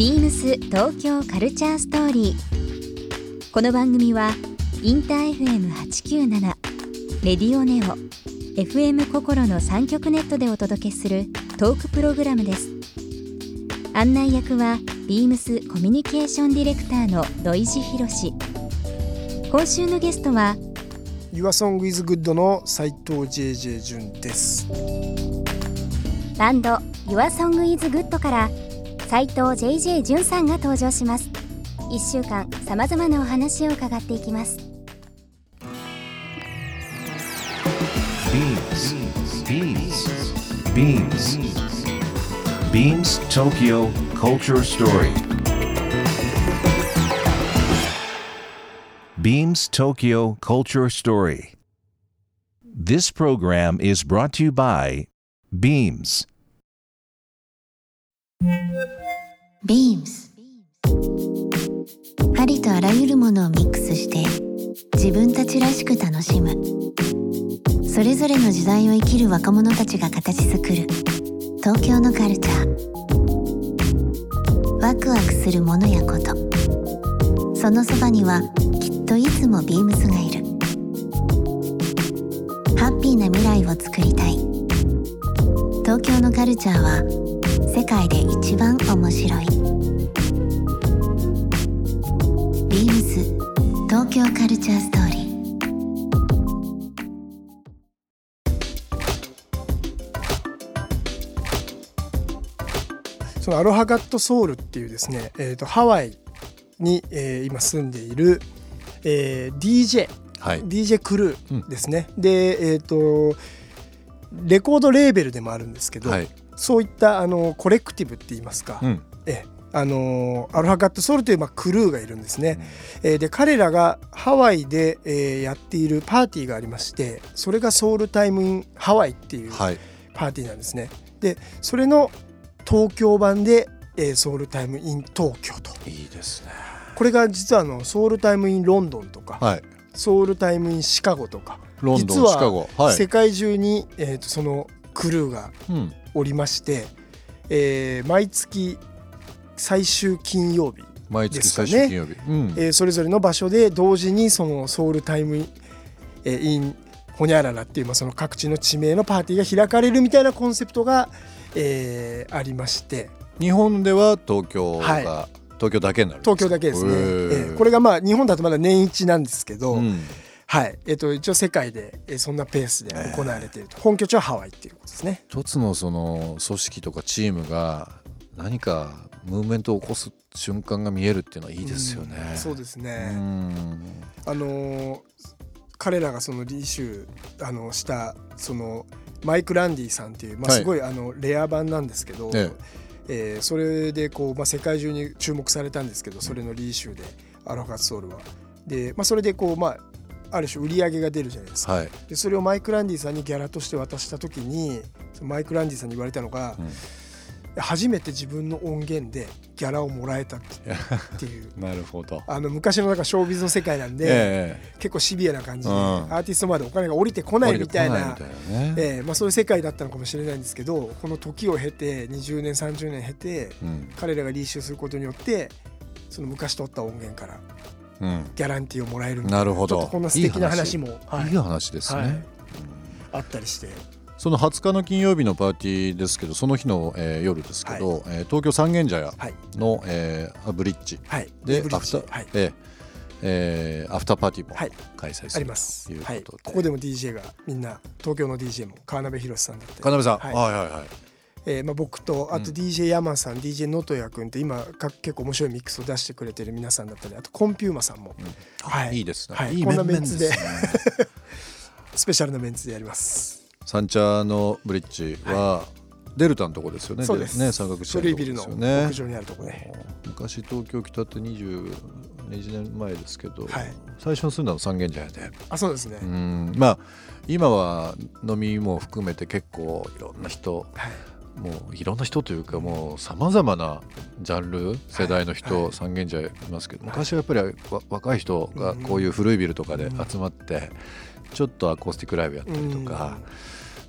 ビームス東京カルチャーストーリー。この番組はインター FM897 レディオネオ FM 心の三極ネットでお届けするトークプログラムです。案内役はビームスコミュニケーションディレクターの土井博志。今週のゲストは Your Song is Good の斉藤 JJ 潤です。バンド Your Song is Good から斉藤 JJ 潤さんが登場します1週間さまざまなお話を伺っていきます Beams. Beams. Beams. Beams Tokyo Culture Story. Beams Tokyo Culture Story. This program is brought to you by Beams. Beams. ありとあらゆるものをミックスして自分たちらしく楽しむ。それぞれの時代を生きる若者たちが形作る。東京のカルチャー。ワクワクするものやこと。そのそばにはきっといつもビームスがいる。ハッピーな未来をつくりたい。東京のカルチャーは世界で一番面白いビームス東京カルチャーストーリーそのアロハガットソウルっていうですね、えー、とハワイに、えー今住んでいる、えー DJ、はい。DJ クルーですね。で、えっ、とレコードレーベルでもあるんですけど、はい。そういったあのコレクティブって言いますか、うん。ええあのーアロハガットソウルという、まあ、クルーがいるんですね、えーで彼らがハワイで、えーやっているパーティーがありましてそれがソウルタイムインハワイっていうはい。パーティーなんですねでそれの東京版で、えーソウルタイムイン東京といいですね。これが実はあのソウルタイムインロンドンとか、はい。ソウルタイムインシカゴとか、ロンドン、実は。世界中に、えーとそのクルーがうん。おりまして、えー毎月最終金曜日毎月最終金曜日。うん。えーそれぞれの場所で同時にそのソウルタイムイン,、えーインホニャララっていう、まあ、その各地の地名のパーティーが開かれるみたいなコンセプトが、えーありまして日本では東京が、は東京だけになる。東京だけですね、へえーーこれがまあ日本だとまだ年一なんですけど、うん。はいえー、と一応世界で、えーそんなペースで行われていると、本拠地はハワイっていうことですね。一つのその組織とかチームが何かムーブメントを起こす瞬間が見えるっていうのはいいですよね。うんそうですうね、ん。あのー彼らがそのリシュあのしたそのマイク・ランディさんっていう、まあ、はいすごいあのレア版なんですけど、ええーそれでこう、まあ、世界中に注目されたんですけどそれのリーシューでアロハソウルは。で、まあ、それでこう、まあ、ある種売り上げが出るじゃないですか。はい。でそれをマイク・ランディさんにギャラとして渡した時にマイク・ランディさんに言われたのが、うん初めて自分の音源でギャラをもらえたっていう。なるほど。あの昔のなんかショービズの世界なんで、え結構シビアな感じで、うんアーティストまでお金が降りてこえないみたいな。ええまあ、そういう世界だったのかもしれないんですけどこの時を経て20年30年経てうん。彼らがリーシュすることによってその昔取った音源からうん。ギャランティーをもらえるみたいな。るほど。こんな素敵な話も。はい。いい話ですね。はい。あったりして。その20日の金曜日のパーティーですけどその日の、えー夜ですけど、えー東京三軒茶屋はい。の、えーブリッジはい。でアフター、はい。えーえーアフターパーティーもはい。開催する、ありますというはいことで、ここでも DJ がみんな東京の DJ も川辺宏さんだったり。金部さん、はい。はい、はいはいえーまあ、僕とあとうん。DJ ヤマさん、DJ 能登谷君って今か結構面白いミックスを出してくれてる皆さんだったりあとコンピューマさんも。はい。いいですね、はい。いいこんなメンツで。スペシャルなメンツでやります。三茶のブリッジは、デルタのとこですよね。そうです。ね山岳地書帯類ビルの屋上にあるとこね。昔東京来たって20 20年前ですけど、はい。最初に住んだの三軒茶屋で。あそうですね。うん。まあ今は飲みも含めて結構いろんな人はいもういろんな人というかもうさまざまなジャンル世代の人、はい三軒茶屋いますけど昔はやっぱりわ若い人がこういう古いビルとかで集まってちょっとアコースティックライブやったりとか、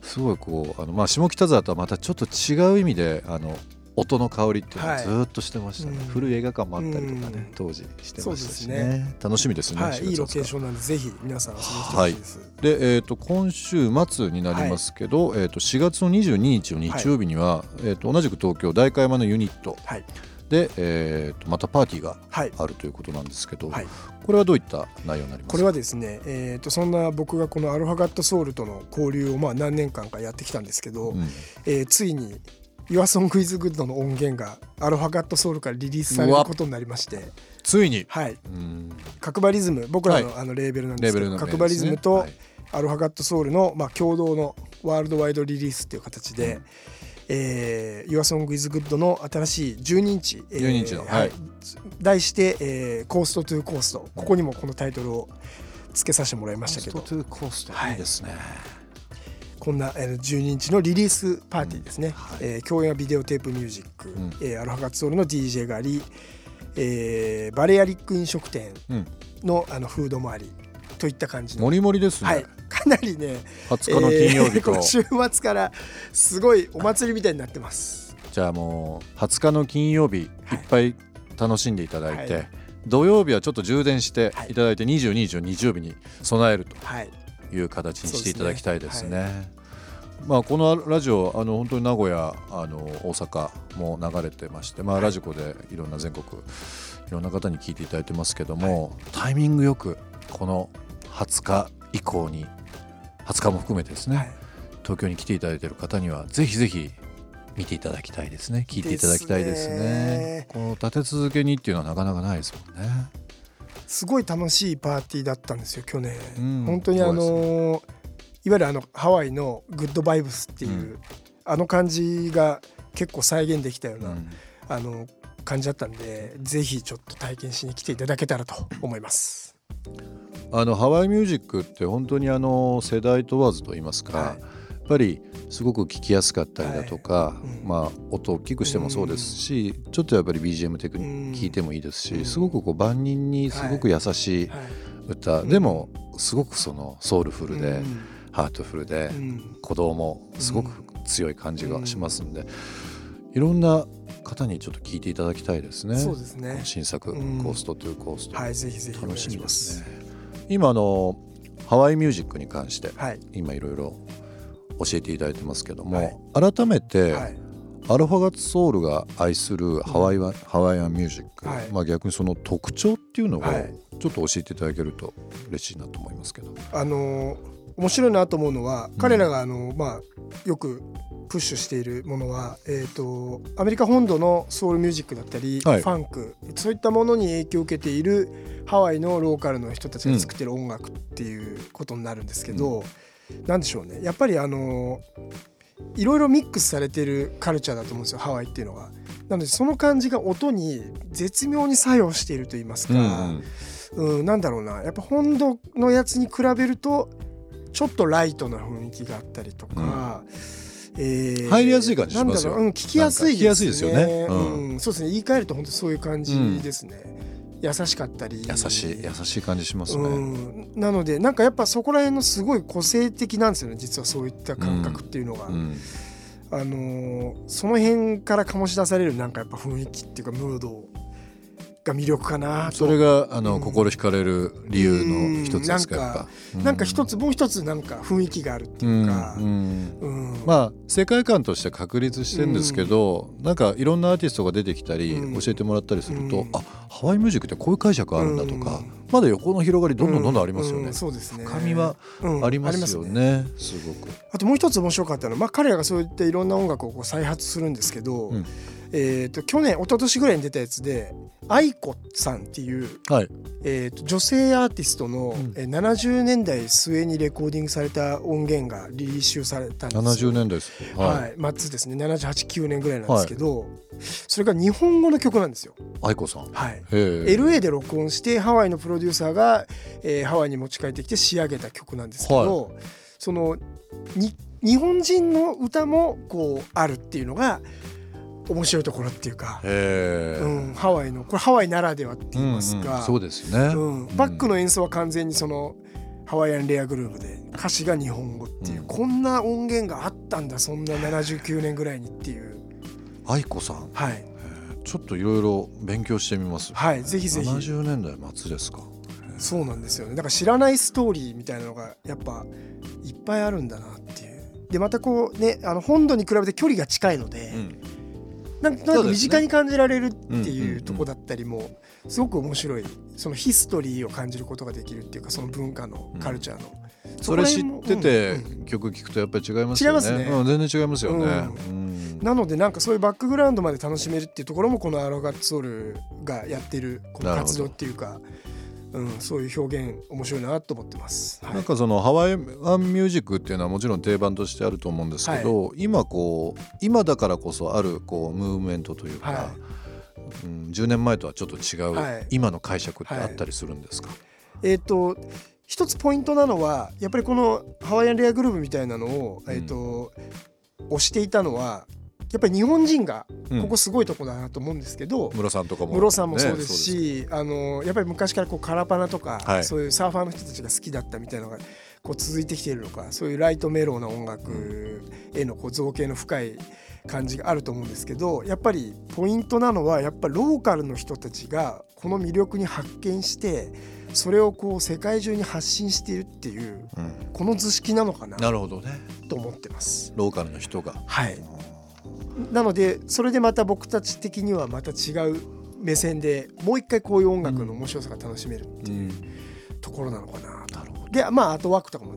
すごいこうあの、まあ、下北沢とはまたちょっと違う意味であの音の香りっていうのははい。ずーっとしてましたね、うん。古い映画館もあったりとかね、うん。当時してましたしすね。ね楽しみですね、はい、4いいロ月20日ケーションなんでぜひ皆さん遊びに来てほしいです、で、えー、と今週末になりますけど、えー、と4月の22日の日曜日には、えー、と同じく東京代官山のユニット。はい。で、えー、とまたパーティーがはい。あるということなんですけど、はい。これはどういった内容になりますか？これはですね、えー、とそんな僕がこのアルファガットソウルとの交流をまあ何年間かやってきたんですけど、うん。えーついに Your Song is Good の音源がアルファガットソウルからリリースされることになりまして、ついに、はい、うん。角張リズム僕らの,、はい。あのレーベルなんですけど、角張リズムとはい。アルファガットソウルの、まあ、共同のワールドワイドリリースっていう形で、えー、Your Song is Good の新しい12インチ、えー12インチのはい。題して、えー、コーストトゥーコーストここにもこのタイトルを付けさせてもらいましたけど。コーストトゥーコースト、はいいいですねこんな、えー、12インチのリリースパーティーですね、はい。えー共演はビデオテープミュージック、ん。えーアルファガットソウルの DJ があり、えーバレアリック飲食店うん。のあのフードもあり。といった感じの、もりもりですね、はい、かなりね20日の金曜日と、えー週末からすごいお祭りみたいになってます。じゃあもう20日の金曜日い。っぱい楽しんでいただいて、はい。土曜日はちょっと充電してはいいただいて22日の日曜日に備えるはい。という形にしていただきたいですね。まあ、このラジオあの本当に名古屋あの大阪も流れてまして、まあ、ラジコでいろんな全国いろんな方に聞いていただいてますけども、タイミングよくこの20日以降に20日も含めてですね、はい。東京に来ていただいている方にはぜひぜひ見ていただきたいですね。聞いていただきたいですね。ね。この立て続けにっていうのはなかなかないですもんねすごい楽しいパーティーだったんですよ去年、うん。本当にあのーいわゆるあのハワイのグッドバイブスっていう、うん。あの感じが結構再現できたような、うん。あの感じだったんでぜひちょっと体験しに来ていただけたらと思います。あのハワイミュージックって本当にあの世代問わずと言いますか、はいぱりすごく聞きやすかったりだとか、はい。うん。まあ音を大きくしてもそうですし、ちょっとやっぱり BGM テクニック聞いてもいいですし、うん。すごくこう万人にすごく優しいはい。歌、でもすごくそのソウルフルで、うん。ハートフルで、うん。鼓動もすごく強い感じがしますんで、いろんな方にちょっと聞いていただきたいですね。そうですね。新作、うん。コーストトゥーコースト、はいぜひぜひ楽しみですす。ね。今あのハワイミュージックに関してはい。今いろいろ教えていただいてますけども、はい。改めて、はい。アルファガッツソウルが愛するハワイワン、ハワイアンミュージック、はい。まあ逆にその特徴っていうのをはい。ちょっと教えていただけると嬉しいなと思いますけど。あのー面白いなと思うのは、ん。彼らがあのまあよくプッシュしているものは、えー、とアメリカ本土のソウルミュージックだったり、はい。ファンクそういったものに影響を受けているハワイのローカルの人たちが作ってる音楽っていうことになるんですけど、なんでしょうね。やっぱりあのいろいろミックスされてるカルチャーだと思うんですよハワイっていうのが。なのでその感じが音に絶妙に作用していると言いますか、うんうん。うん、なんだろうな。やっぱ本土のやつに比べるとちょっとライトな雰囲気があったりとか、えー入りやすい感じしますよ。なんだろう、うん、聞きやすいですね。聞きやすいですよね。ううんんそうですね。言い換えると本当そういう感じですね、優しかったり。優しい優しい感じしますね。うん、なのでなんかやっぱそこら辺のすごい個性的なんですよね実はそういった感覚っていうのが、うんあのーその辺から醸し出されるなんかやっぱ雰囲気っていうかムードが魅力かなと。それがあの、うん心惹かれる理由の一つですかうんやっぱ。なんか一つもう一つなんか雰囲気があるっていうか、うん。うん。うん。まあ世界観として確立してるんですけど、なんかいろんなアーティストが出てきたり、うん。教えてもらったりすると、うん。あハワイミュージックってこういう解釈あるんだとか、うんまだ横の広がりどんどんどんどんありますよね。うんそうですね深みはうんありますよね,、すごく。あともう一つ面白かったのは、まあ、彼らがそういったいろんな音楽をこう再発するんですけど、うんえー、と去年一昨年ぐらいに出たやつで愛子さんっていう、はい。えー、と女性アーティストの、んえー70年代末にレコーディングされた音源がリリースされたんですよ。70年代です。はい、末ですね789年ぐらいなんですけど、それが日本語の曲なんですよ。愛子さん。はい。LA で録音してハワイのプロデューサーが、えーハワイに持ち帰ってきて仕上げた曲なんですけど、そのに日本人の歌もこうあるっていうのが面白いところっていうか。うん、ハワイのこれハワイならではって言いますか、うんうんそうですね。うん。バックの演奏は完全にそのハワイアンレアグルーヴで歌詞が日本語っていう、うん。こんな音源があったんだそんな79年ぐらいにっていう。愛子さん。はい。ちょっといろいろ勉強してみます。はいぜひぜひ。70年代末ですかそうなんですよね。だから知らないストーリーみたいなのがやっぱいっぱいあるんだなっていう。でまたこうねあの本土に比べて距離が近いので、うん。なんとなく身近に感じられるってうんうんいうんうとこだったりもすごく面白い。そのヒストリーを感じることができるっていうかその文化のカルチャーの、それ知っててうんうん。曲聴くとやっぱり違いますよね。違いますね。うん、全然違いますよね、ううん。なのでなんかそういうバックグラウンドまで楽しめるっていうところもこのアロガッツソウルがやってるこの活動っていうか、うん、そういう表現面白いなと思ってます。はい。なんかそのハワイアンミュージックっていうのはもちろん定番としてあると思うんですけど、今こう今だからこそあるこうムーブメントというか、はうん、10年前とはちょっと違う、はい。今の解釈ってあったりするんですか、えっ、と一つポイントなのはやっぱりこのハワイアンレアグルーヴみたいなのを、うんえっ、と推していたのはやっぱり日本人がうん。ここすごいとこだなと思うんですけど、室さんとかも、室さんもそうですねし、あのやっぱり昔からこうカラパナとか、はい。そういうサーファーの人たちが好きだったみたいなのがこう続いてきているのかそういうライトメローな音楽へのこう造形の深い感じがあると思うんですけどやっぱりポイントなのはやっぱローカルの人たちがこの魅力に発見してそれをこう世界中に発信しているっていううん。この図式なのかななるほどね。と思ってます。ローカルの人が。はいなのでそれでまた僕たち的にはまた違う目線でもう一回こういう音楽の面白さが楽しめるっていうところなのかなと。でまあアートワークとかも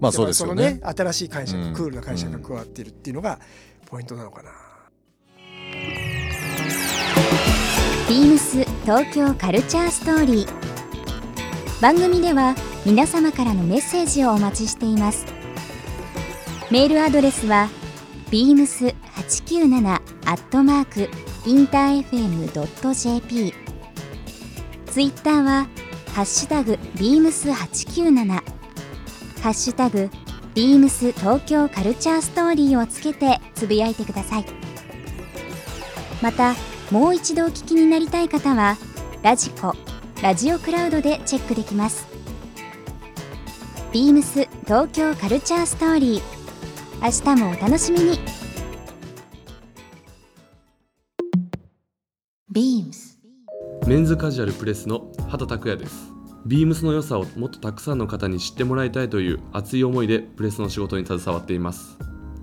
まあそうですよね。ぱそのね新しい解釈、うんクールな解釈が加わっているっていうのがポイントなのかな。ビームス東京カルチャーストーリー。番組では皆様からのメッセージをお待ちしています。メールアドレスは beams897 アットマークインター FM.jp ツイッターはハッシュタグ beams897 ハッシュタグ beams 東京カルチャーストーリーをつけてつぶやいてください。またもう一度お聞きになりたい方はラジコラジオクラウドでチェックできます。ビームス東京カルチャーストーリー。明日もお楽しみに。Beams メンズカジュアルプレスの畑拓也です。ビームスの良さをもっとたくさんの方に知ってもらいたいという熱い思いでプレスの仕事に携わっています。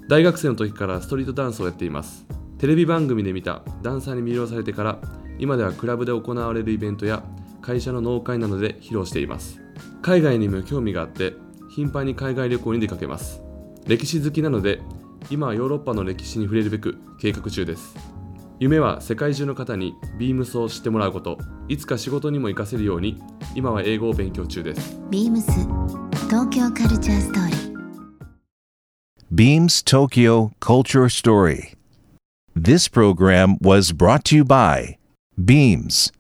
大学生の時からストリートダンスをやっています。テレビ番組で見たダンサーに魅了されてから今ではクラブで行われるイベントや会社の納会などで披露しています。海外にも興味があって頻繁に海外旅行に出かけます。歴史好きなので今はヨーロッパの歴史に触れるべく計画中です。夢は世界中の方にビームスを知ってもらうこといつか仕事にも活かせるように今は英語を勉強中です Beams 東京カルチャーストーリー Beams Tokyo Culture Story. This program was brought to you by Beams.